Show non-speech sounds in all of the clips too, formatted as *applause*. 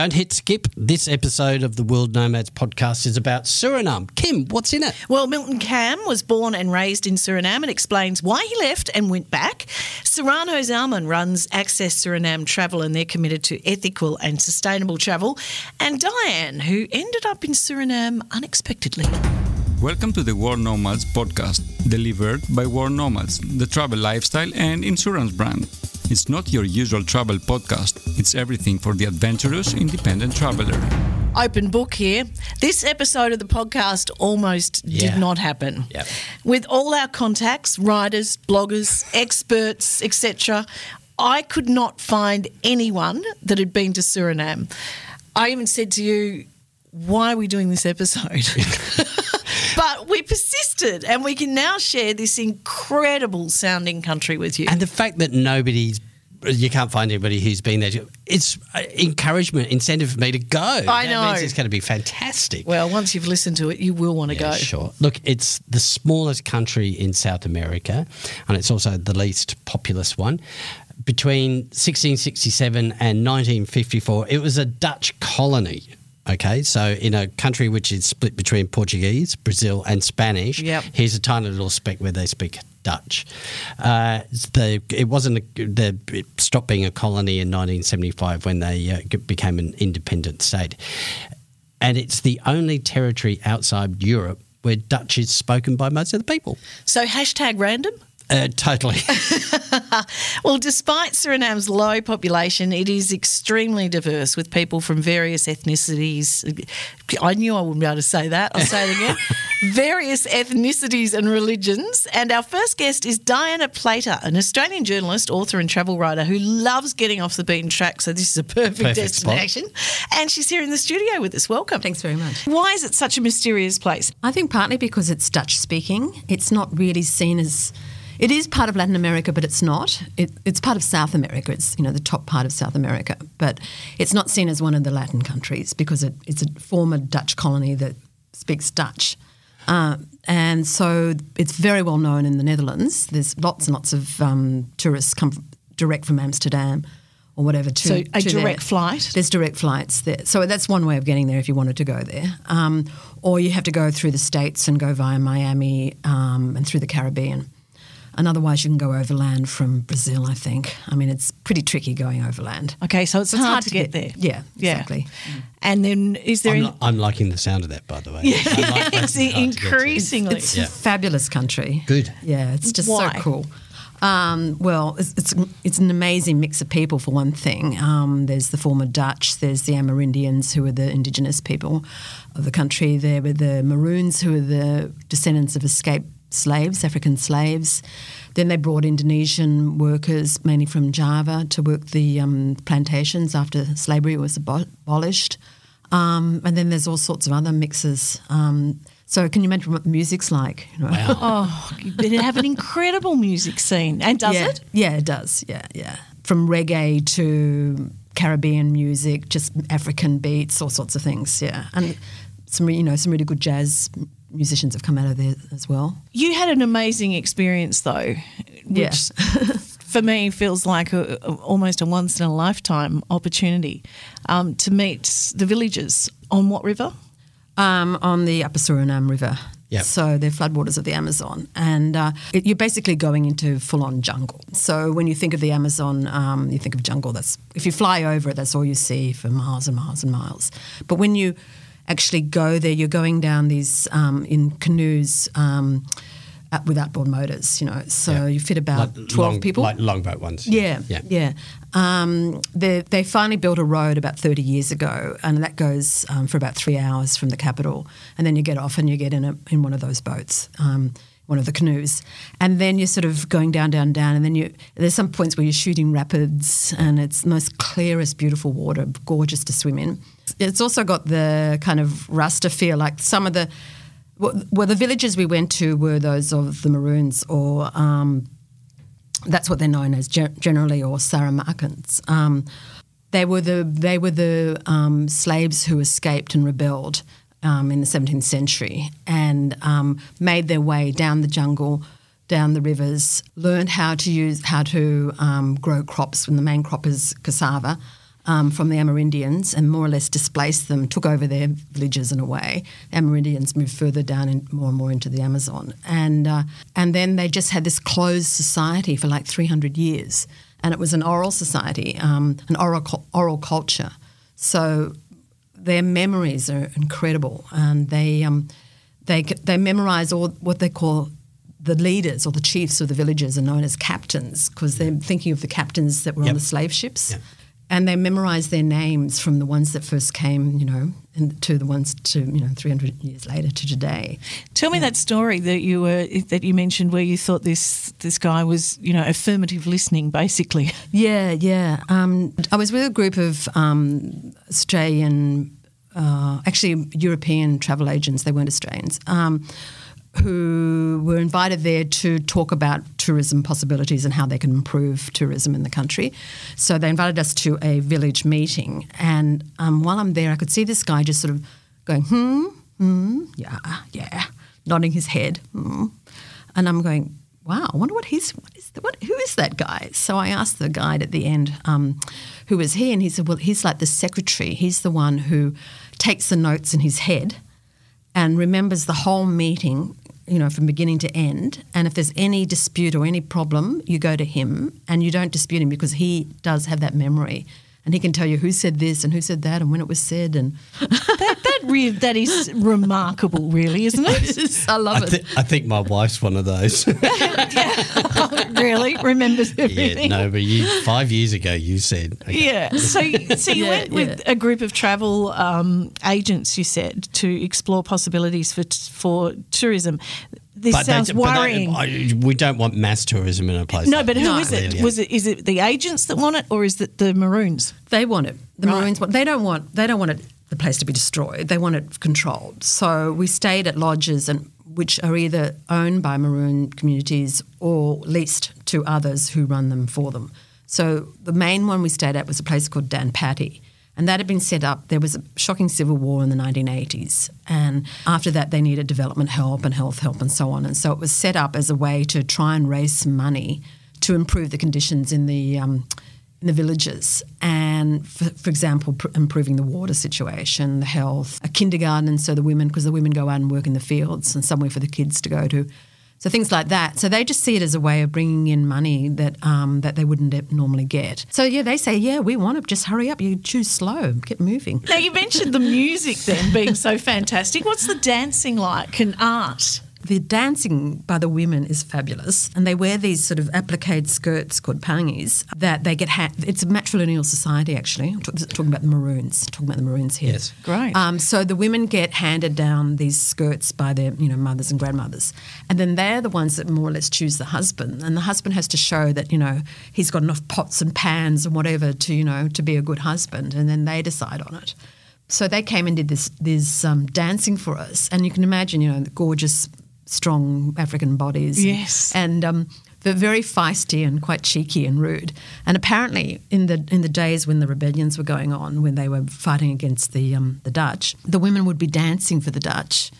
don't hit skip. This episode of the World Nomads podcast is about Suriname. Kim, what's in it? Well, Milton Kam was born and raised in Suriname and explains why he left and went back. Sirano Zalman runs Access Suriname Travel and they're committed to ethical and sustainable travel. And Diane, who ended up in Suriname unexpectedly. Welcome to the World Nomads podcast, delivered by World Nomads, the travel lifestyle and insurance brand. It's not your usual travel podcast, it's everything for the adventurous independent traveler. Open book here. This episode of the podcast almost Yeah. did not happen. Yep. With all our contacts, writers, bloggers, experts, etc., I could not find anyone that had been to Suriname. I even said to you, why are we doing this episode? *laughs* but we persisted and we can now share this incredible sounding country with you. And the fact that nobody's you can't find anybody who's been there. It's uh, encouragement, incentive for me to go. I that know. It's going to be fantastic. well, once you've listened to it, you will want to Yeah, go. Sure. Look, it's the smallest country in South America, and it's also the least populous one. Between 1667 and 1954, it was a Dutch colony. Okay, so in a country which is split between Portuguese, Brazil, and Spanish, Yep. here's a tiny little speck where they speak Dutch. Uh, the, it wasn't a, the, it stopped being a colony in 1975 when they uh, became an independent state and it's the only territory outside Europe where Dutch is spoken by most of the people. So, hashtag random. Uh, totally. *laughs* Well, despite Suriname's low population, it is extremely diverse with people from various ethnicities. I knew I wouldn't be able to say that. I'll say it again. *laughs* various ethnicities and religions. And our first guest is Diana Plater, an Australian journalist, author, and travel writer who loves getting off the beaten track. So, this is a perfect, Perfect spot. destination. And she's here in the studio with us. Welcome. Thanks very much. Why is it such a mysterious place? I think partly because it's Dutch speaking. It's not really seen as. It is part of Latin America, but it's not. It, it's part of South America. It's you know the top part of South America, but it's not seen as one of the Latin countries because it, it's a former Dutch colony that speaks Dutch, uh, and so it's very well known in the Netherlands. There's lots and lots of um, tourists come from, direct from Amsterdam or whatever to So, a to there. direct flight? There's direct flights there. So that's one way of getting there if you wanted to go there. Um, or you have to go through the States and go via Miami um, and through the Caribbean. And otherwise, you can go overland from Brazil, I think. I mean, it's pretty tricky going overland. Okay, so it's, It's hard, to get, there. Yeah, exactly. And then is there I'm, any- li- I'm liking the sound of that, by the way. Yeah, like it's hard to get to. increasingly It's Yeah. a fabulous country. Good. Yeah, it's just Why? so cool. Um, well, it's, it's it's an amazing mix of people for one thing. Um, there's the former Dutch, there's the Amerindians who are the indigenous people of the country. There were the Maroons who are the descendants of escaped slaves, African slaves. Then they brought Indonesian workers, mainly from Java, to work the um, plantations after slavery was abo- abolished. Um, and then there's all sorts of other mixes. Um, so can you imagine what the music's like? *laughs* you know? Oh, they have an incredible music scene. And does yeah. it? Yeah, it does. Yeah, yeah. From reggae to Caribbean music, just African beats, all sorts of things. Yeah, and some you know some really good jazz musicians have come out of there as well. You had an amazing experience, though, which Yeah. *laughs* for me feels like a, a- almost a once in a lifetime opportunity um, to meet the villagers on what river? Um, on the Upper Suriname River. Yep. So they're floodwaters of the Amazon, and uh, it, you're basically going into full-on jungle. So when you think of the Amazon, um, you think of jungle. That's if you fly over it, that's all you see for miles and miles and miles. But when you actually go there, you're going down these um, in canoes. Um, at, with outboard motors, you know, so Yeah. you fit about Like 12 long- people. Like longboat ones. Yeah, Yeah. yeah. Um, they, they finally built a road about 30 years ago, and that goes um, for about three hours from the capital. And then you get off and you get in, a, in one of those boats, um, one of the canoes. And then you're sort of going down, down, down. And then you, there's some points where you're shooting rapids, and it's most clearest, beautiful water, gorgeous to swim in. It's also got the kind of Rasta feel, like some of the well, the villages we went to were those of the Maroons, or um, that's what they're known as generally, or Saramaccans. Um, they were the they were the um, slaves who escaped and rebelled um, in the 17th century and um, made their way down the jungle, down the rivers, learned how to use how to um, grow crops when the main crop is cassava. um, from the Amerindians and more or less displaced them, took over their villages in a way. The Amerindians moved further down and more and more into the Amazon, and uh, and then they just had this closed society for like 300 years, and it was an oral society, um, an oral oral culture. So their memories are incredible, and they um, they they memorize all what they call the leaders or the chiefs of the villages are known as captains because they're thinking of the captains that were yep. on the slave ships. Yep. And they memorize their names from the ones that first came, you know, and to the ones to you know 300 years later to today. Tell me yeah. that story that you were that you mentioned where you thought this this guy was you know affirmative listening basically. *laughs* Yeah, yeah. Um, I was with a group of um, Australian, uh, actually European travel agents. They weren't Australians. Um, who were invited there to talk about tourism possibilities and how they can improve tourism in the country. So they invited us to a village meeting. And um, while I'm there, I could see this guy just sort of going, hmm, hmm, yeah, yeah, nodding his head. Hmm. And I'm going, wow, I wonder what he's, what is the, what, who is that guy? So I asked the guide at the end, um, who was he? And he said, well, he's like the secretary. He's the one who takes the notes in his head and remembers the whole meeting you know, from beginning to end. And if there's any dispute or any problem, you go to him and you don't dispute him because he does have that memory. And he can tell you who said this and who said that and when it was said. And that, that, re- that is remarkable, really, isn't it? *laughs* I love I th- it. I think my wife's one of those. yeah. *laughs* *laughs* really? Remembers everything? Yeah, no, but you, five years ago you said. Okay. Yeah. So, so you yeah, went with yeah. a group of travel um, agents, you said, to explore possibilities for, for tourism this but sounds worrying. They, we don't want mass tourism in a place. No, like but who no. is it? Was it is it the agents that want it, or is it the Maroons? They want it. The right. Maroons want. They don't want. They don't want it. The place to be destroyed. They want it controlled. So we stayed at lodges and which are either owned by Maroon communities or leased to others who run them for them. So the main one we stayed at was a place called Danpaati and that had been set up. There was a shocking civil war in the 1980s. And after that, they needed development help and health help and so on. And so it was set up as a way to try and raise some money to improve the conditions in the. Um, in the villages, and for, for example, pr- improving the water situation, the health, a kindergarten, so the women, because the women go out and work in the fields, and somewhere for the kids to go to. So things like that. So they just see it as a way of bringing in money that um, that they wouldn't normally get. So yeah, they say, yeah, we want to just hurry up. You choose slow, get moving. Now you mentioned the music then being so fantastic. What's the dancing like and art? The dancing by the women is fabulous, and they wear these sort of applique skirts called pangis that they get. Ha- it's a matrilineal society, actually. I'm talking about the Maroons. talking about the Maroons here. Yes, great. Um, so the women get handed down these skirts by their, you know, mothers and grandmothers, and then they're the ones that more or less choose the husband, and the husband has to show that you know he's got enough pots and pans and whatever to you know to be a good husband, and then they decide on it. So they came and did this this um, dancing for us, and you can imagine, you know, the gorgeous strong African bodies. Yes. And um, they're very feisty and quite cheeky and rude. And apparently, in the in the days when the rebellions were going on, when they were fighting against the um, the Dutch, the women would be dancing for the Dutch,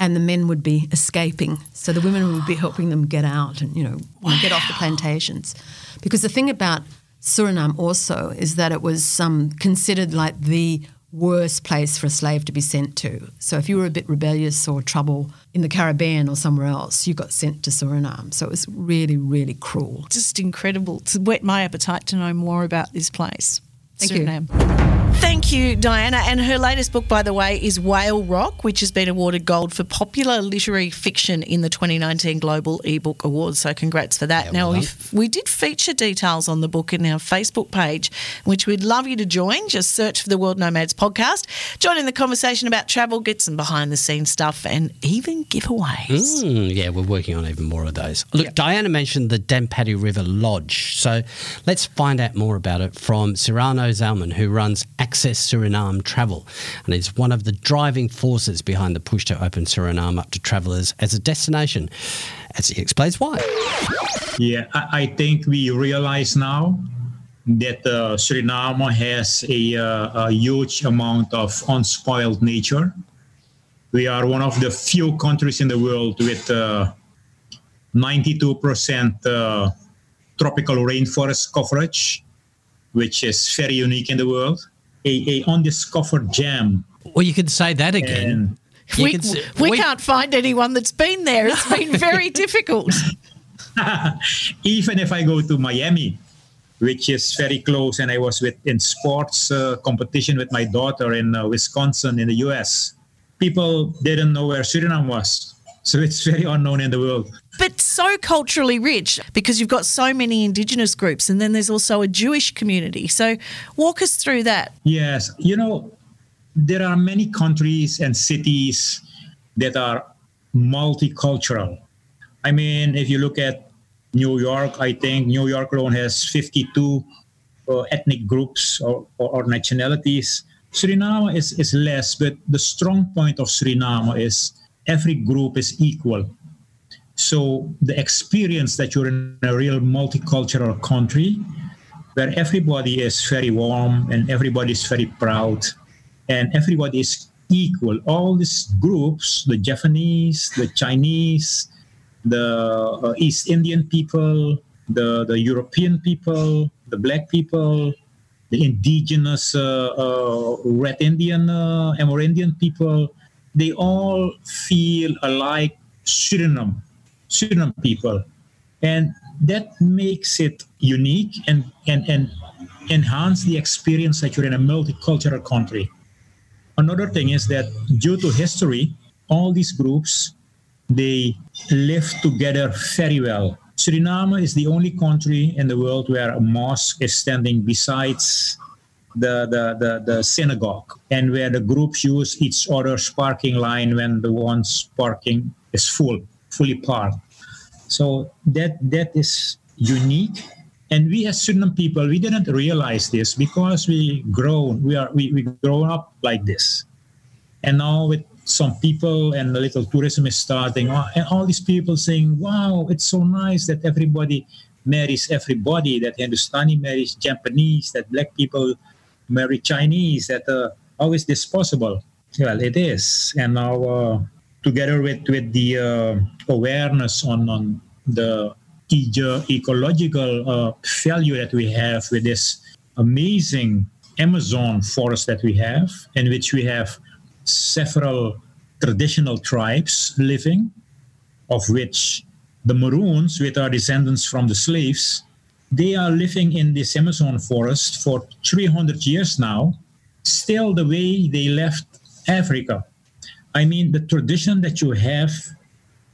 and the men would be escaping. So the women would be helping them get out and you know wow. get off the plantations, because the thing about Suriname also is that it was um, considered like the worst place for a slave to be sent to. So if you were a bit rebellious or trouble in the Caribbean or somewhere else, you got sent to Suriname. So it was really, really cruel. Just incredible. To whet my appetite to know more about this place. Thank Suriname. you. Thank you, Diana. And her latest book, by the way, is Whale Rock, which has been awarded gold for popular literary fiction in the 2019 Global Ebook Awards. So, congrats for that. Yeah, now, well we did feature details on the book in our Facebook page, which we'd love you to join. Just search for the World Nomads podcast. Join in the conversation about travel, get some behind the scenes stuff, and even giveaways. Mm, yeah, we're working on even more of those. Look, yep. Diana mentioned the Danpaati River Lodge. So, let's find out more about it from Sirano Zalman, who runs Access Suriname Travel and is one of the driving forces behind the push to open Suriname up to travellers as a destination, as he explains why. Yeah, I, think we realize now that uh, Suriname has a, uh, a, huge amount of unspoiled nature. We are one of the few countries in the world with uh, 92% uh, tropical rainforest coverage which is very unique in the world. A, a undiscovered gem. Well, you could say that again. And We, could say- we, can't find anyone that's been there. It's been very *laughs* difficult. *laughs* even if I go to Miami, which is very close, and I was with in sports uh, competition with my daughter in uh, Wisconsin in the U.S. People didn't know where Suriname was, so it's *laughs* very unknown in the world. But so culturally rich because you've got so many indigenous groups and then there's also a Jewish community. So walk us through that. Yes, you know, there are many countries and cities that are multicultural. I mean, if you look at New York, I think New York alone has 52 uh, ethnic groups or, or, or nationalities. Suriname is, is less, but the strong point of Suriname is every group is equal. So the experience that you're in a real multicultural country where everybody is very warm and everybody is very proud and everybody is equal. All these groups, the Japanese, the Chinese, the uh, East Indian people, the, the European people, the black people, the indigenous uh, uh, Red Indian, uh, Amerindian people, they all feel alike Suriname, Suriname people. And that makes it unique and, and, and enhance the experience that you're in a multicultural country. Another thing is that due to history, all these groups they live together very well. Suriname is the only country in the world where a mosque is standing besides the, the, the, the synagogue and where the groups use each other's parking line when the one's parking is full, fully part. So that that is unique. And we as Suriname people, we didn't realize this because we grown, we are we, we grow up like this. And now with some people and a little tourism is starting, uh, and all these people saying, "Wow, it's so nice that everybody marries everybody. That Hindustani marries Japanese. That black people marry Chinese. That uh, how is this possible?" Well, it is. And now, uh, together with with the uh, awareness on on the eco- ecological uh, value that we have with this amazing Amazon forest that we have, in which we have several traditional tribes living, of which the Maroons, which are descendants from the slaves, they are living in this Amazon forest for 300 years now, still the way they left Africa. I mean, the tradition that you have,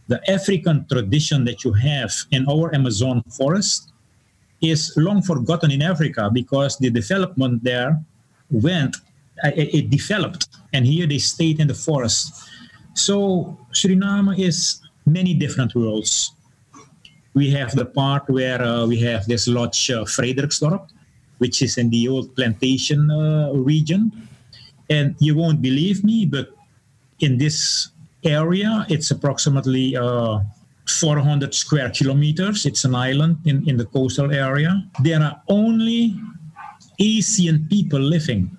the African tradition that you have in our Amazon forest is long forgotten in Africa because the development there went, it it developed, and here they stayed in the forest. So Suriname is many different worlds. We have the part where uh, we have this lodge uh, Frederiksdorp, which is in the old plantation uh, region. And you won't believe me, but in this area, it's approximately uh, 400 square kilometers. It's an island in, in the coastal area. There are only Asian people living.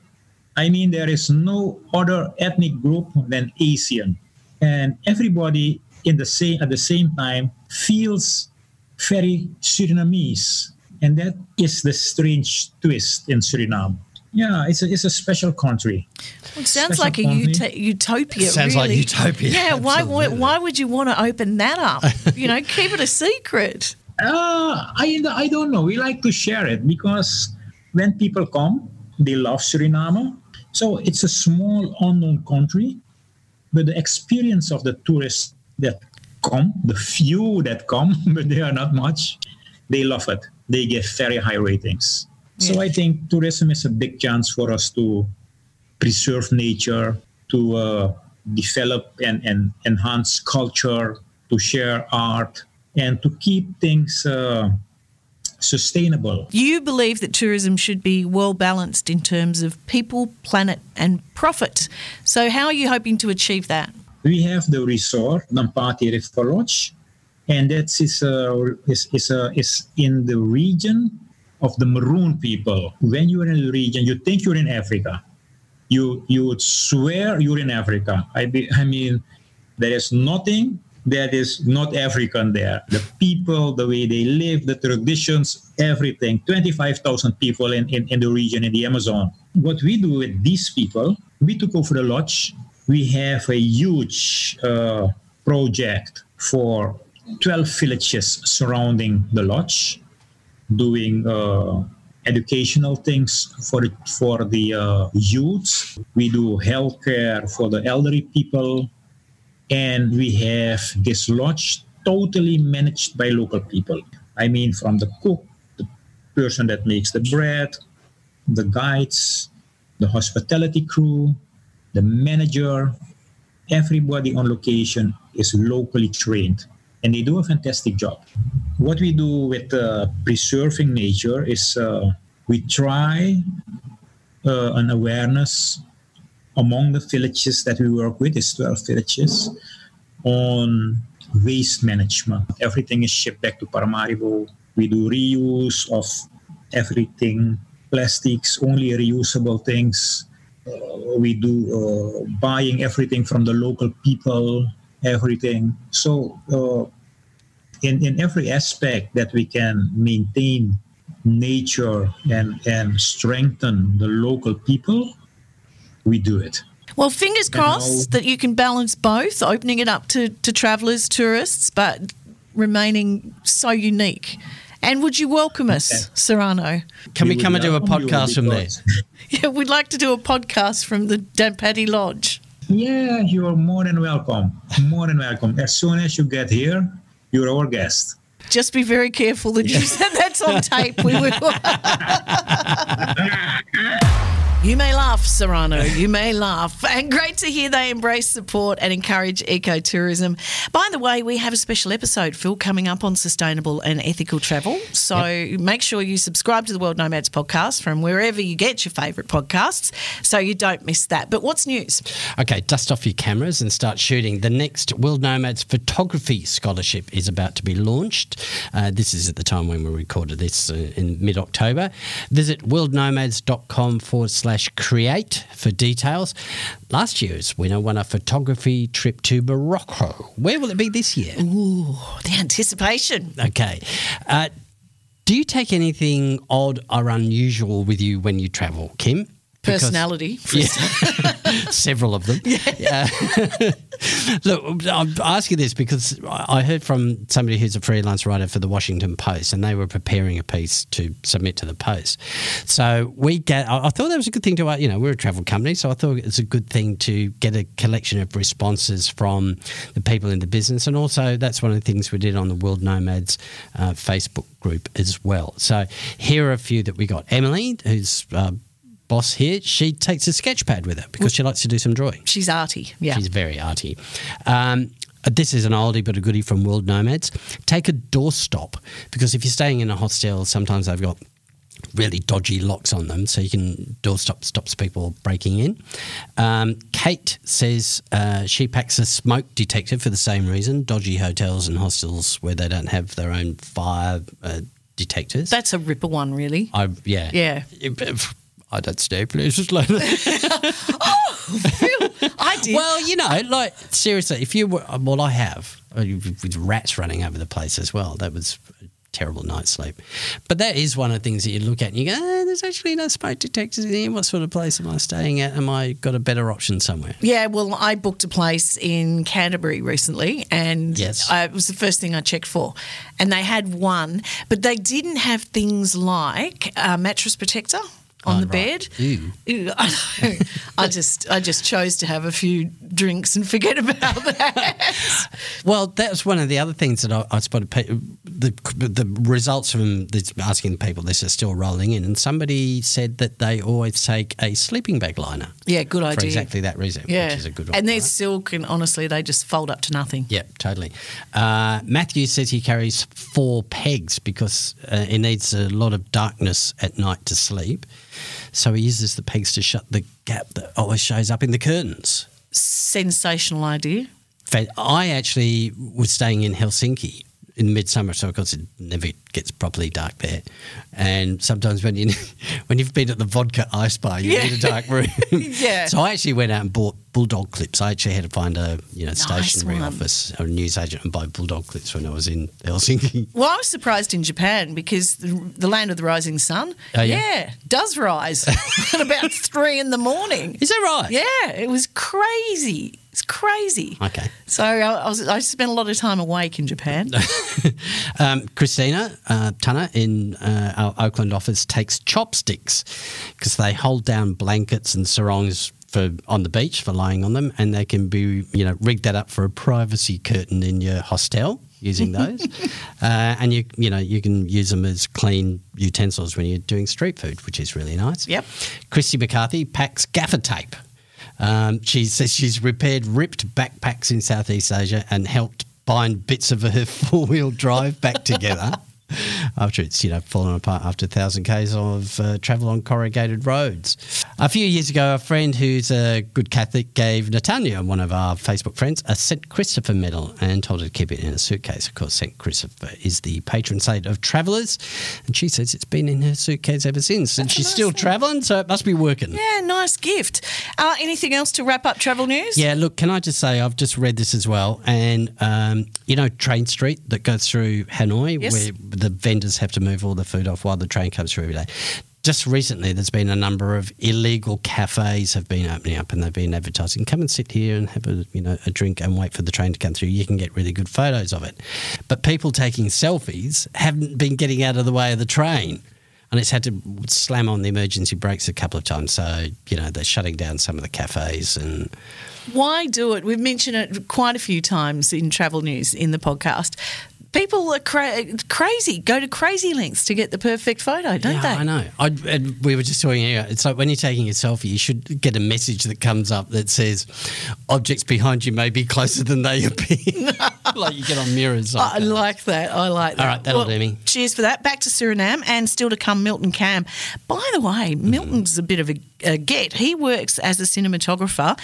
I mean, there is no other ethnic group than Asian, and everybody in the same at the same time feels very Surinamese, and that is the strange twist in Suriname. Yeah, it's a, it's a special country. It sounds Special like a company. uta- utopia. Sounds like really. utopia, Yeah. Why, why? Why would you want to open that up? *laughs* You know, keep it a secret. Uh, I, I don't know. We like to share it because when people come, they love Suriname. So it's a small unknown country, but the experience of the tourists that come, the few that come, *laughs* but they are not much, they love it. They give very high ratings. So I think tourism is a big chance for us to preserve nature, to uh, develop and, and enhance culture, to share art, and to keep things uh, sustainable. You believe that tourism should be well balanced in terms of people, planet, and profit. So, how are you hoping to achieve that? We have the resort, Danpaati River Lodge, and that is, uh, is, is, uh, is in the region of the Maroon people. When you're in the region, you think you're in Africa. You, you would swear you're in Africa. I, be, I mean, there is nothing that is not African there. The people, the way they live, the traditions, everything 25,000 people in, in, in the region in the Amazon. What we do with these people, we took over the lodge. We have a huge uh, project for 12 villages surrounding the lodge, doing uh, educational things for for the uh, youths. We do healthcare for the elderly people, and we have this lodge totally managed by local people. I mean, from the cook, the person that makes the bread, the guides, the hospitality crew, the manager, everybody on location is locally trained and they do a fantastic job. What we do with uh, preserving nature is uh, we try uh, an awareness among the villages that we work with, is 12 villages, on waste management. Everything is shipped back to Paramaribo. We do reuse of everything, plastics, only reusable things. Uh, we do uh, buying everything from the local people, everything. So, uh, in, in every aspect that we can maintain nature and, and strengthen the local people, we do it. Well, fingers now- crossed that you can balance both, opening it up to, to travellers, tourists, but remaining so unique. And would you welcome us, Sirano? Can we, would come and do a podcast from there? *laughs* Yeah, we'd like to do a podcast from the Danpaati Lodge. Yeah, you are more than welcome. More than welcome. As soon as you get here, you're our guest. Just be very careful that you said that's on tape. We will. *laughs* You may laugh, Sirano. You may laugh. And great to hear they embrace, support, and encourage ecotourism. By the way, we have a special episode, Phil, coming up on sustainable and ethical travel. So make sure you subscribe to the World Nomads podcast from wherever you get your favourite podcasts so you don't miss that. But what's news? Okay, dust off your cameras and start shooting. The next World Nomads Photography Scholarship is about to be launched. Uh, this is at the time when we recorded this uh, in mid October. Visit worldnomads.com forward slash create for details. Last year's winner won a photography trip to Morocco. Where will it be this year? Ooh, the anticipation. Okay. Uh, do you take anything odd or unusual with you when you travel, Kim? Personality. *laughs* Yeah. *laughs* Several of them. Yeah. *laughs* Look, I'm asking this because I heard from somebody who's a freelance writer for the Washington Post, and they were preparing a piece to submit to the Post. So we get. I I thought that was a good thing to. uh, You know, we're a travel company, so I thought it's a good thing to get a collection of responses from the people in the business, and also that's one of the things we did on the World Nomads uh, Facebook group as well. So here are a few that we got. Emily, who's uh, boss here, she takes a sketch pad with her because she likes to do some drawing. She's arty. Yeah. She's very arty. Um, this is an oldie but a goodie from World Nomads. Take a doorstop because if you're staying in a hostel, sometimes they've got really dodgy locks on them, so you can doorstop stops people breaking in. Um, Kate says uh, she packs a smoke detector for the same reason. Dodgy hotels and hostels where they don't have their own fire uh, detectors. That's a ripper one, really. I yeah Yeah. I don't stay places like that. *laughs* I did. Well, you know, like seriously, if you were, well, I have uh, with rats running over the place as well. That was a terrible night's sleep. But that is one of the things that you look at and you go, eh, "There's actually no smoke detectors in here. What sort of place am I staying at? Am I got a better option somewhere?" Yeah, well, I booked a place in Canterbury recently, and Yes. I, it was the first thing I checked for. And they had one, but they didn't have things like a mattress protector on Oh, the right. bed. Ew. Ew, *laughs* I. I just, I just chose to have a few drinks and forget about that. *laughs* Well, that's one of the other things that I, I spotted. pe- The the results from this, asking people this are still rolling in, and somebody said that they always take a sleeping bag liner yeah, good idea. for exactly that reason, Yeah, which is a good one. and they're right? silk, and honestly, they just fold up to nothing. Yep, totally. Uh, Matthew says he carries four pegs because uh, he needs a lot of darkness at night to sleep. So he uses the pegs to shut the gap that always shows up in the curtains. Sensational idea. I actually was staying in Helsinki in midsummer, so of course it never gets properly dark there. And sometimes when you *laughs* when you've been at the vodka ice bar, you Yeah. need a dark room. *laughs* Yeah. So I actually went out and bought bulldog clips. I actually had to find a you know stationery one. office or a newsagent and buy bulldog clips when I was in Helsinki. *laughs* Well, I was surprised in Japan because the, the land of the rising sun, Oh, yeah? does rise at about three in the morning. Is that right? Yeah, it was crazy. It's crazy. Okay. So I, I was I spent a lot of time awake in Japan. *laughs* Um, Christina uh, Tunner in uh, our Oakland office takes chopsticks because they hold down blankets and sarongs for on the beach for lying on them, and they can be you know rig that up for a privacy curtain in your hostel using *laughs* those, uh, and you you know you can use them as clean utensils when you're doing street food, which is really nice. Yep. Christy McCarthy packs gaffer tape. Um, she says she's repaired ripped backpacks in Southeast Asia and helped bind bits of her *laughs* four wheel drive back together *laughs* after it's you know fallen apart after a thousand k's of uh, travel on corrugated roads. A few years ago, a friend who's a good Catholic gave Natanya, one of our Facebook friends, a St Christopher medal and told her to keep it in a suitcase. Of course, St Christopher is the patron saint of travellers, and she says it's been in her suitcase ever since, and she's still travelling, so it must be working. yeah, nice gift. Uh, anything else to wrap up travel news? Yeah, look, can I just say I've just read this as well, and um, you know Train Street that goes through Hanoi, Yes. where the vendors have to move all the food off while the train comes through every day. Just recently, there's been a number of illegal cafes have been opening up, and they've been advertising. Come and sit here and have a you know a drink and wait for the train to come through. You can get really good photos of it, but people taking selfies haven't been getting out of the way of the train. And it's had to slam on the emergency brakes a couple of times. So, you know, they're shutting down some of the cafes and Why do it? We've mentioned it quite a few times in travel news in the podcast. People are cra- crazy, go to crazy lengths to get the perfect photo, don't yeah, they? I know. I, and we were just talking here. It's like when you're taking a selfie, you should get a message that comes up that says, "Objects behind you may be closer than they appear." *laughs* like you get on mirrors. I Like that. like that. I like that. All right, that'll do me. Cheers for that. Back to Suriname and still to come, Milton Kam. By the way, Mm-hmm. Milton's a bit of a, a get. He works as a cinematographer,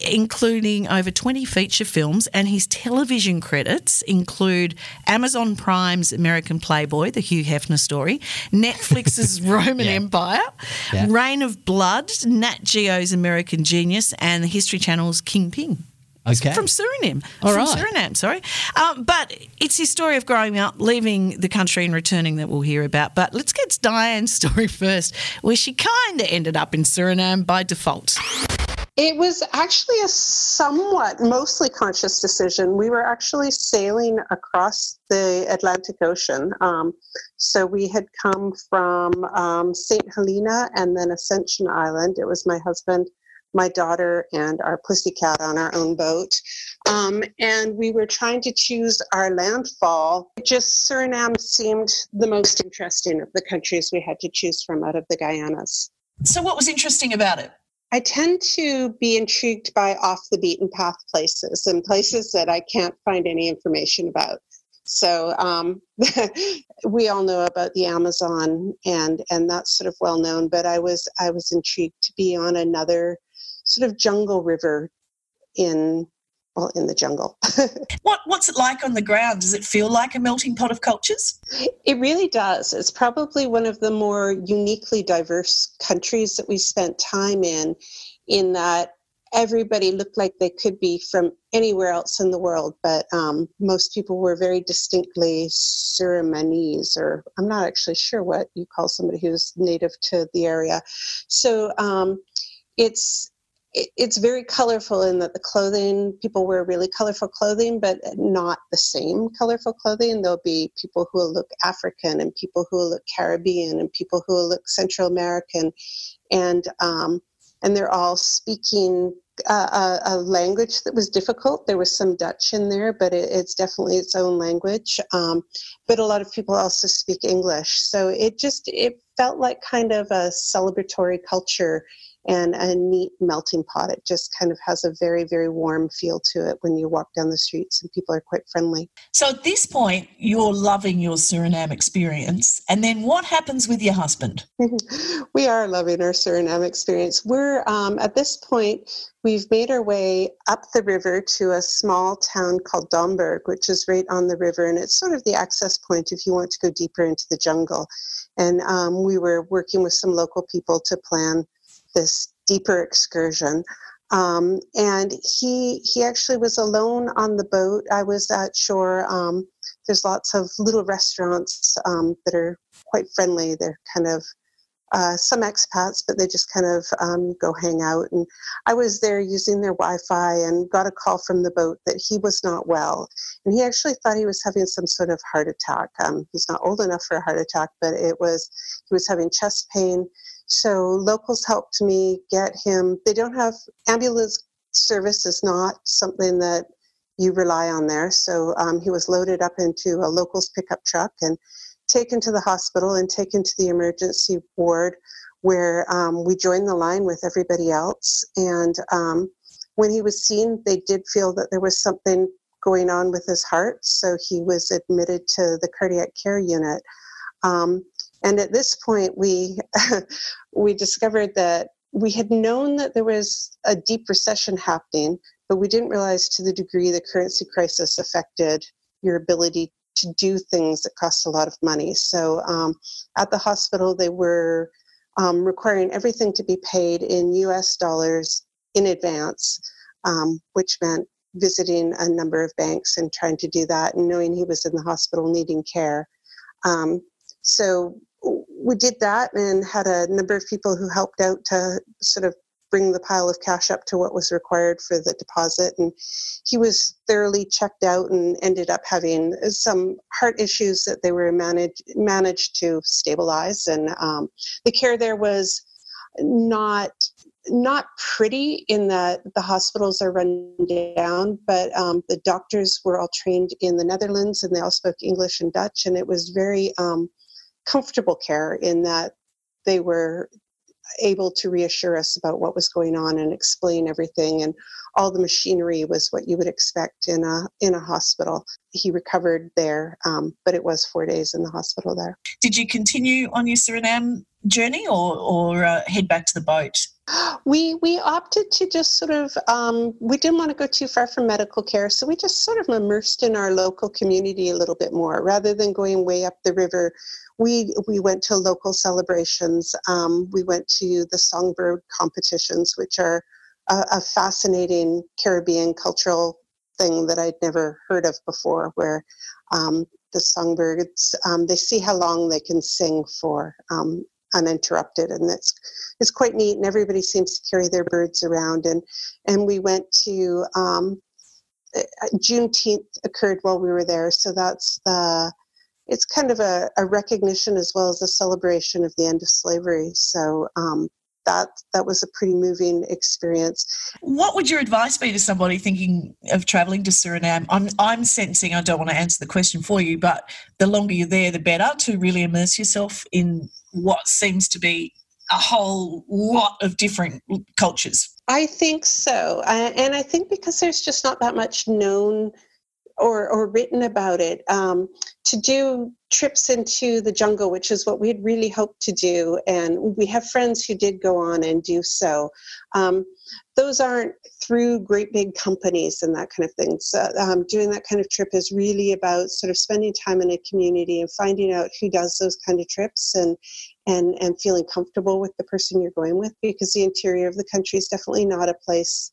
including over 20 feature films, and his television credits include Amazon Prime's American Playboy, the Hugh Hefner story, Netflix's *laughs* Roman Yeah. Empire, Yeah. Reign of Blood, Nat Geo's American Genius, and the History Channel's Kingpin. Okay. From Suriname. All from right. Suriname, sorry. Um, but it's his story of growing up, leaving the country and returning that we'll hear about. But let's get Diane's *laughs* story first, where she kind of ended up in Suriname by default. It was actually a somewhat mostly conscious decision. We were actually sailing across the Atlantic Ocean. Um, so we had come from um, St. Helena and then Ascension Island. It was my husband, my daughter, and our pussycat on our own boat. Um, and we were trying to choose our landfall. Just Suriname seemed the most interesting of the countries we had to choose from out of the Guyanas. So, what was interesting about it? I tend to be intrigued by off the beaten path places and places that I can't find any information about. So um, *laughs* we all know about the Amazon, and and that's sort of well known. But I was I was intrigued to be on another sort of jungle river in well in the jungle. *laughs* What What's it like on the ground? Does it feel like a melting pot of cultures? It really does. It's probably one of the more uniquely diverse countries that we spent time in, in that everybody looked like they could be from anywhere else in the world, but um, most people were very distinctly Surinamese, or I'm not actually sure what you call somebody who's native to the area. So um, it's it- it's very colorful in that the clothing people wear really colorful clothing but not the same colorful clothing. There'll be people who will look african and people who will look caribbean and people who will look central american. And um, and they're all speaking a, a language that was difficult. There was some dutch in there but it, it's definitely its own language. Um, but a lot of people also speak english. So it just it felt like kind of a celebratory culture and a neat melting pot. It just kind of has a very, very warm feel to it when you walk down the streets, and people are quite friendly. So, at this point, you're loving your Suriname experience. And then what happens with your husband? *laughs* we are loving our Suriname experience. We're um, at this point, we've made our way up the river to a small town called Domburg, which is right on the river, and it's sort of the access point if you want to go deeper into the jungle. And um, we were working with some local people to plan this deeper excursion. Um, and he he actually was alone on the boat. I was at shore. Um, there's lots of little restaurants um, that are quite friendly. They're kind of uh, some expats, but they just kind of um, go hang out. And I was there using their Wi Fi and got a call from the boat that he was not well. And he actually thought he was having some sort of heart attack. Um, he's not old enough for a heart attack, but it was, he was having chest pain. So locals helped me get him. They don't have ambulance service, is not something that you rely on there. So um, he was loaded up into a locals pickup truck and taken to the hospital and taken to the emergency ward where um, we joined the line with everybody else. And um, when he was seen, they did feel that there was something going on with his heart. So he was admitted to the cardiac care unit. Um, and at this point, we *laughs* we discovered that we had known that there was a deep recession happening, but we didn't realize to the degree the currency crisis affected your ability to do things that cost a lot of money. So um, at the hospital, they were um, requiring everything to be paid in US dollars in advance, um, which meant visiting a number of banks and trying to do that and knowing he was in the hospital needing care. Um, so we did that and had a number of people who helped out to sort of bring the pile of cash up to what was required for the deposit. And he was thoroughly checked out and ended up having some heart issues that they were managed managed to stabilize. And um, the care there was not not pretty in that the hospitals are run down, but um, the doctors were all trained in the Netherlands and they all spoke English and Dutch, and it was very um, comfortable care in that they were able to reassure us about what was going on and explain everything and all the machinery was what you would expect in a in a hospital. He recovered there um, but it was four days in the hospital there. Did you continue on your suriname journey or or uh, head back to the boat we we opted to just sort of um, we didn't want to go too far from medical care so we just sort of immersed in our local community a little bit more rather than going way up the river we we went to local celebrations. Um, we went to the songbird competitions, which are a, a, fascinating Caribbean cultural thing that I'd never heard of before, where um, the songbirds um, they see how long they can sing for um, uninterrupted, and it's it's quite neat. And everybody seems to carry their birds around. And and we went to um, uh, Juneteenth occurred while we were there, so that's the it's kind of a, a, recognition as well as a celebration of the end of slavery. So um, that that was a pretty moving experience. What would your advice be to somebody thinking of traveling to Suriname? I'm I'm sensing I don't want to answer the question for you, but the longer you're there, the better to really immerse yourself in what seems to be a whole lot of different cultures. I think so, uh, and I think because there's just not that much known or, or written about it um, to do trips into the jungle, which is what we had really hoped to do. And we have friends who did go on and do so. Um, those aren't through great big companies and that kind of thing. So um, doing that kind of trip is really about sort of spending time in a community and finding out who does those kind of trips and and and feeling comfortable with the person you're going with because the interior of the country is definitely not a place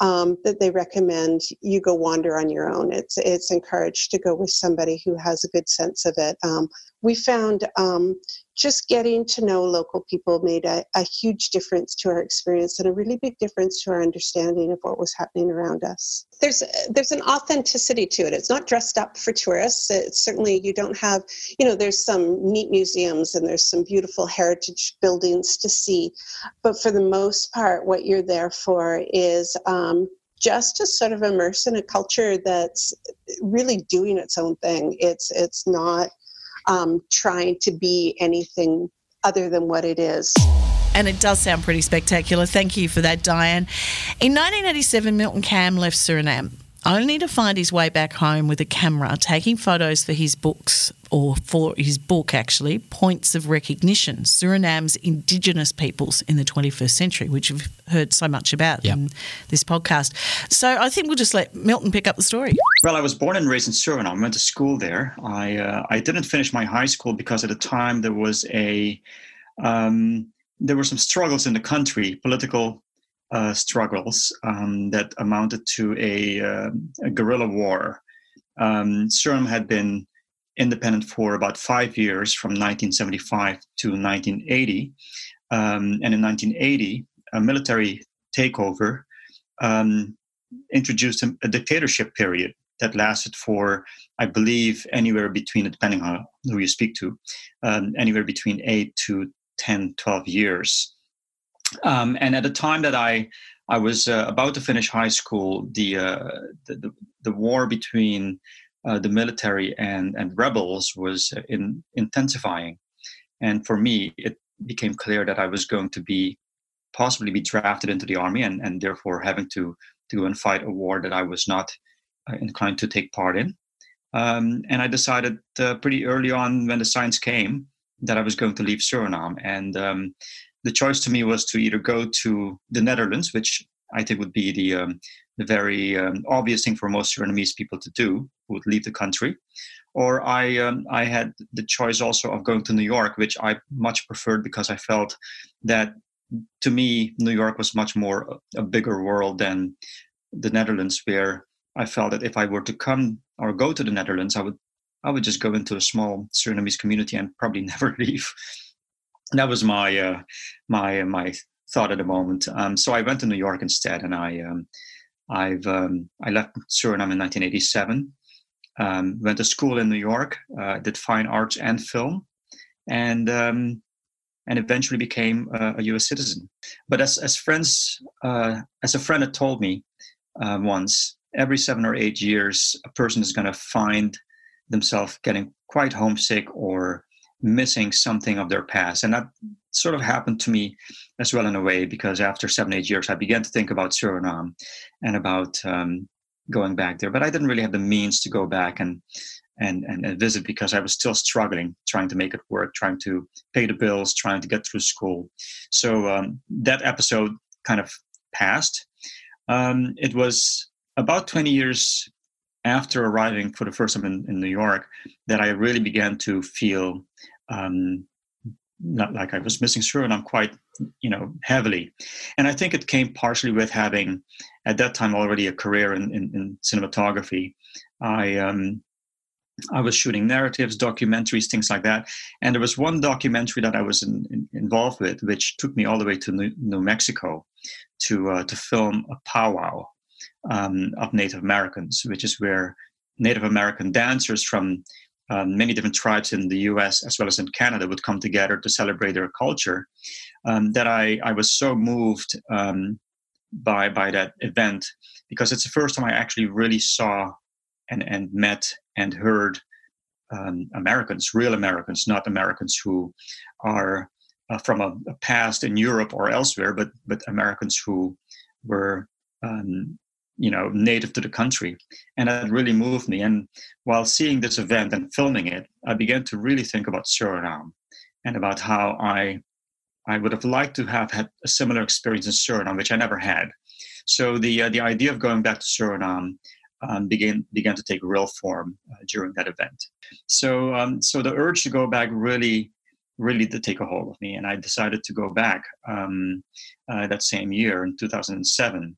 um, that they recommend you go wander on your own. It's it's encouraged to go with somebody who has a good sense of it. Um, we found um, just getting to know local people made a, a, huge difference to our experience and a really big difference to our understanding of what was happening around us. There's there's an authenticity to it. It's not dressed up for tourists. It's certainly you don't have you know there's some neat museums and there's some beautiful heritage buildings to see, but for the most part, what you're there for is um, just to sort of immerse in a culture that's really doing its own thing. It's it's not um, trying to be anything other than what it is. And it does sound pretty spectacular. Thank you for that, Diane. In 1987, Milton Kam left Suriname only to find his way back home with a camera, taking photos for his books, or for his book actually, Points of Recognition Suriname's Indigenous Peoples in the 21st Century, which we've heard so much about yep. in this podcast. So I think we'll just let Milton pick up the story. Well, I was born and raised in Suriname. I went to school there. I, uh, I didn't finish my high school because at the time there was a. Um, there were some struggles in the country, political uh, struggles um, that amounted to a, uh, a guerrilla war. Um, Suriname had been independent for about five years from 1975 to 1980. Um, and in 1980, a military takeover um, introduced a, a, dictatorship period that lasted for, I believe, anywhere between, depending on who you speak to, um, anywhere between 8 to 10, 12 years. Um, and at the time that I I was uh, about to finish high school, the, uh, the, the, the war between uh, the military and, and rebels was uh, in, intensifying. And for me, it became clear that I was going to be possibly be drafted into the army and, and therefore having to, to go and fight a war that I was not uh, inclined to take part in. Um, and I decided uh, pretty early on when the signs came that I was going to leave Suriname. And um, the choice to me was to either go to the Netherlands, which I think would be the um, the very um, obvious thing for most Surinamese people to do who would leave the country. Or I, um, I had the choice also of going to New York, which I much preferred because I felt that to me, New York was much more a, bigger world than the Netherlands, where I felt that if I were to come or go to the Netherlands, I would I would just go into a small Surinamese community and probably *laughs* never leave. That was my uh, my my thought at the moment. Um, so I went to New York instead, and I um, I've um, I left Suriname in 1987. Um, went to school in New York, uh, did fine arts and film, and um, and eventually became a, a, U.S. citizen. But as as friends, uh, as a friend had told me uh, once, every seven or eight years, a person is going to find themselves getting quite homesick or missing something of their past, and that sort of happened to me as well in a way because after seven eight years i began to think about suriname and about um, going back there. But i didn't really have the means to go back and, and and, and visit because i was still struggling trying to make it work trying to pay the bills trying to get through school. So um, that episode kind of passed. Um, it was about 20 years after arriving for the first time in, in new york that i really began to feel um, not like I was missing through, and I'm quite, you know, heavily. And I think it came partially with having, at that time, already a career in, in, in cinematography. I um, I was shooting narratives, documentaries, things like that. And there was one documentary that I was in, in, involved with, which took me all the way to New, New Mexico to uh, to film a powwow um, of Native Americans, which is where Native American dancers from um, many different tribes in the US as well as in Canada would come together to celebrate their culture. Um, that I, I was so moved um, by by that event because it's the first time I actually really saw and, and met and heard um, Americans, real Americans, not Americans who are uh, from a, a, past in Europe or elsewhere, but but Americans who were um, you know native to the country. And that really moved me. And while seeing this event and filming it i began to really think about suriname and about how i i would have liked to have had a similar experience in suriname which i never had. So the uh, the idea of going back to suriname um, began began to take real form uh, during that event. So um, so the urge to go back really really did take a hold of me. And i decided to go back um, uh, that same year in 2007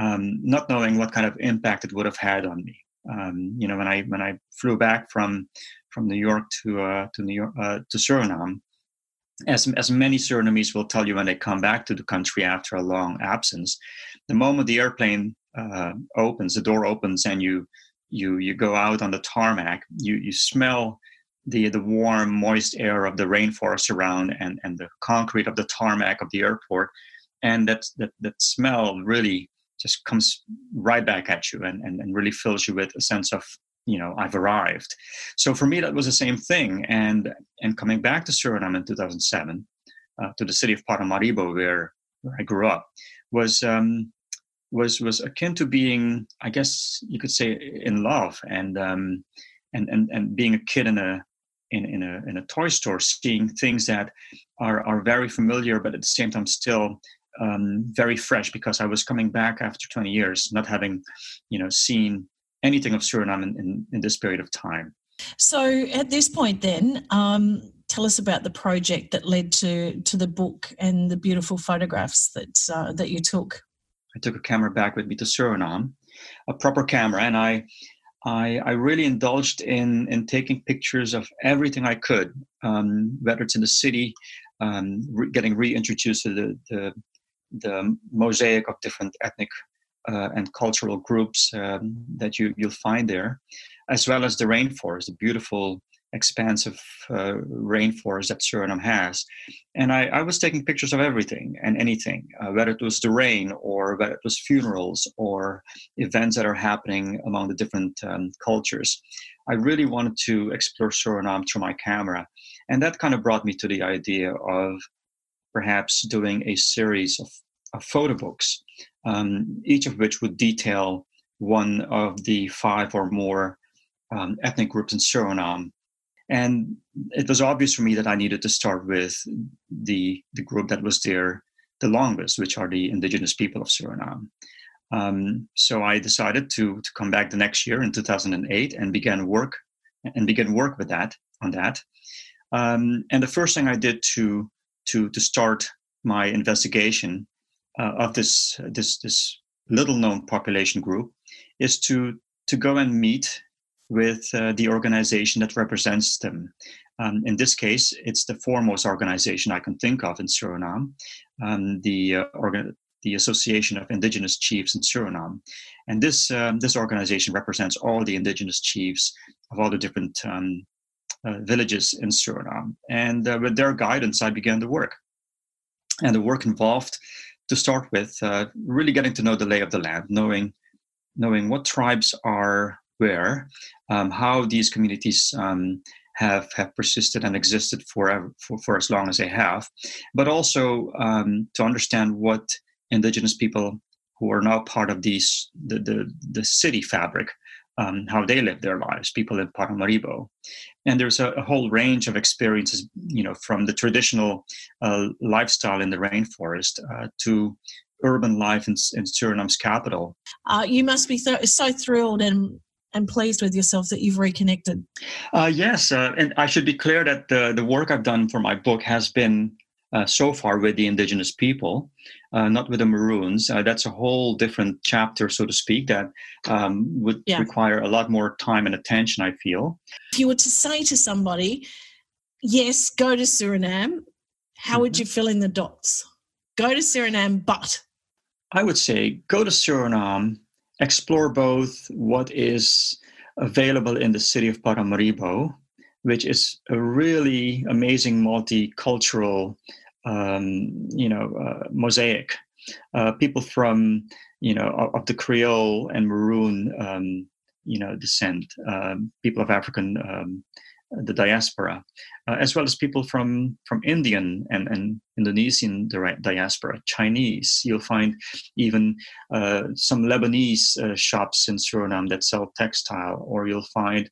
um, not knowing what kind of impact it would have had on me. Um, you know, when I when I flew back from from New York to uh, to New York uh, to Suriname, as as many Surinamese will tell you when they come back to the country after a long absence, the moment the airplane uh, opens, the door opens, and you you you go out on the tarmac, you you smell the the warm, moist air of the rainforest around and and the concrete of the tarmac of the airport, and that that that smell really just comes right back at you and, and, and really fills you with a sense of you know i've arrived. So for me that was the same thing. And and coming back to suriname in 2007 uh, to the city of paramaribo where, where i grew up was um, was was akin to being i guess you could say in love and um, and, and and being a kid in a in, in a in a toy store seeing things that are are very familiar but at the same time still um, very fresh because I was coming back after 20 years, not having, you know, seen anything of Suriname in, in, in this period of time. So at this point, then, um, tell us about the project that led to to the book and the beautiful photographs that uh, that you took. I took a camera back with me to Suriname, a proper camera, and I I, I really indulged in in taking pictures of everything I could, um, whether it's in the city, um, re- getting reintroduced to the, the, the mosaic of different ethnic uh, and cultural groups um, that you you'll find there, as well as the rainforest, the beautiful expansive uh, rainforest that Suriname has. And I, I, was taking pictures of everything and anything, uh, whether it was the rain or whether it was funerals or events that are happening among the different um, cultures. I really wanted to explore Suriname through my camera. And that kind of brought me to the idea of perhaps doing a series of, of photo books, um, each of which would detail one of the five or more um, ethnic groups in Suriname and it was obvious for me that I needed to start with the the group that was there the longest, which are the indigenous people of Suriname. Um, so I decided to to come back the next year in 2008 and began work and begin work with that on that. Um, and the first thing I did to to to start my investigation uh, of this this this little known population group is to to go and meet with uh, the organization that represents them. Um, in this case, it's the foremost organization I can think of in Suriname, um, the uh, organ- the Association of Indigenous Chiefs in Suriname, and this um, this organization represents all the indigenous chiefs of all the different um, uh, villages in Suriname. And uh, with their guidance, I began the work, and the work involved, to start with, uh, really getting to know the lay of the land, knowing knowing what tribes are where, um, how these communities um, have have persisted and existed forever for, for as long as they have, but also um, to understand what indigenous people who are now part of these the the, the city fabric. Um, how they live their lives, people in Paramaribo, and there's a, a, whole range of experiences, you know, from the traditional uh, lifestyle in the rainforest uh, to urban life in, in Suriname's capital. Uh, you must be th- so thrilled and and pleased with yourself that you've reconnected? Uh, yes, uh, and I should be clear that the, the work I've done for my book has been uh, so far with the indigenous people, uh, not with the Maroons. Uh, that's a whole different chapter, so to speak, that um, would yeah. require a lot more time and attention, I feel. If you were to say to somebody, yes, go to Suriname, how mm-hmm. would you fill in the dots? Go to Suriname, but. I would say go to Suriname explore both what is available in the city of Paramaribo, which is a really amazing multicultural, um, you know, uh, mosaic. Uh, people from, you know, of the Creole and Maroon, um, you know, descent, um, people of African um, the diaspora, uh, as well as people from from Indian and, and Indonesian diaspora, Chinese. You'll find even uh, some Lebanese uh, shops in Suriname that sell textile, or you'll find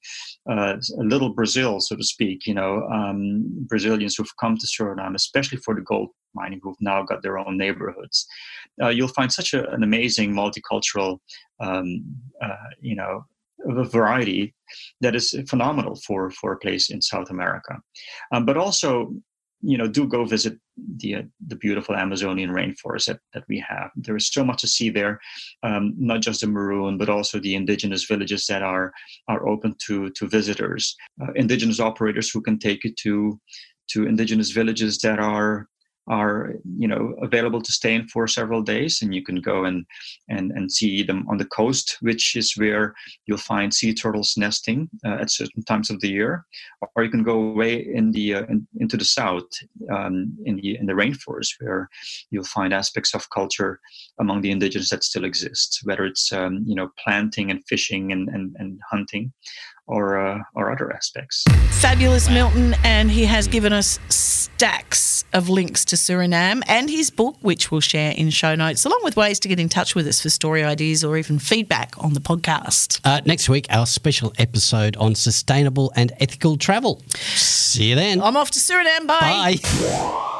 uh, a little Brazil, so to speak. You know, um, Brazilians who've come to Suriname, especially for the gold mining, who've now got their own neighborhoods. Uh, you'll find such a, an amazing multicultural, um, uh, you know, a variety that is phenomenal for for a place in South America. Um, but also, you know, do go visit the uh, the beautiful Amazonian rainforest that, that we have. There is so much to see there, um, not just the maroon, but also the indigenous villages that are are open to to visitors. Uh, indigenous operators who can take you to to indigenous villages that are are you know available to stay in for several days and you can go and and and see them on the coast which is where you'll find sea turtles nesting uh, at certain times of the year. Or you can go away in the uh, in, into the south um, in the in the rainforest where you'll find aspects of culture among the indigenous that still exists whether it's um, you know planting and fishing and and, and hunting or uh, or other aspects. Fabulous Milton, and he has given us stacks of links to Suriname and his book, which we'll share in show notes, along with ways to get in touch with us for story ideas or even feedback on the podcast. Uh, next week, our special episode on sustainable and ethical travel. See you then. I'm off to Suriname. Bye. Bye.